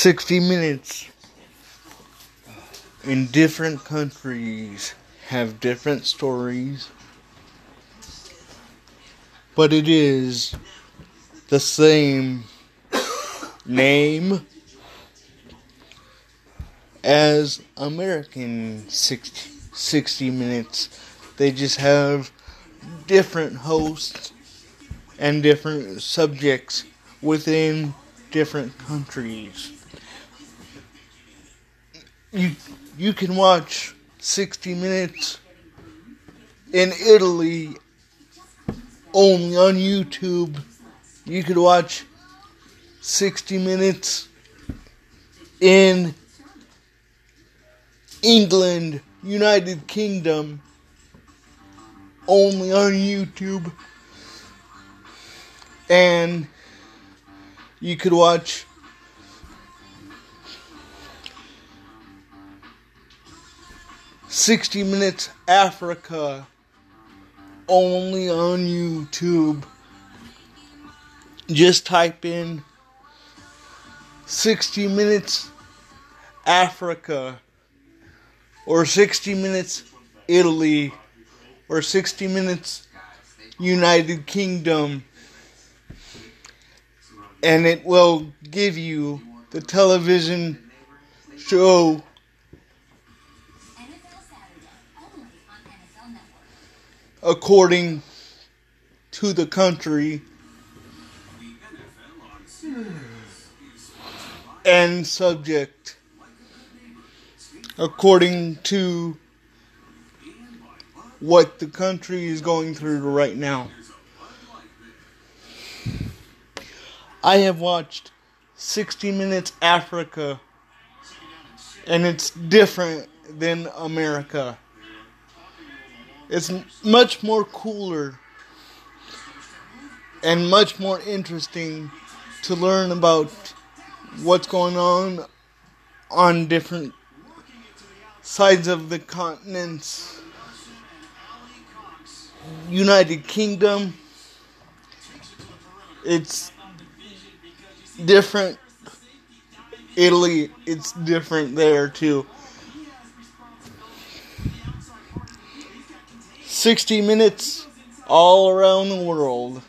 60 minutes in different countries have different stories, but it is the same name as American 60, 60 minutes. They just have different hosts and different subjects within different countries. You you can watch 60 minutes in Italy only on YouTube. You could watch 60 minutes in England, United Kingdom only on YouTube. And you could watch Sixty Minutes Africa only on YouTube. Just type in 60 Minutes Africa or 60 Minutes Italy or 60 Minutes United Kingdom and it will give you the television show according to the country and subject according to what the country is going through right now. I have watched 60 Minutes Africa, and it's different than America. It's much more cooler and much more interesting to learn about what's going on on different sides of the continents. United Kingdom. It's different. Italy, it's different there too. 60 minutes all around the world.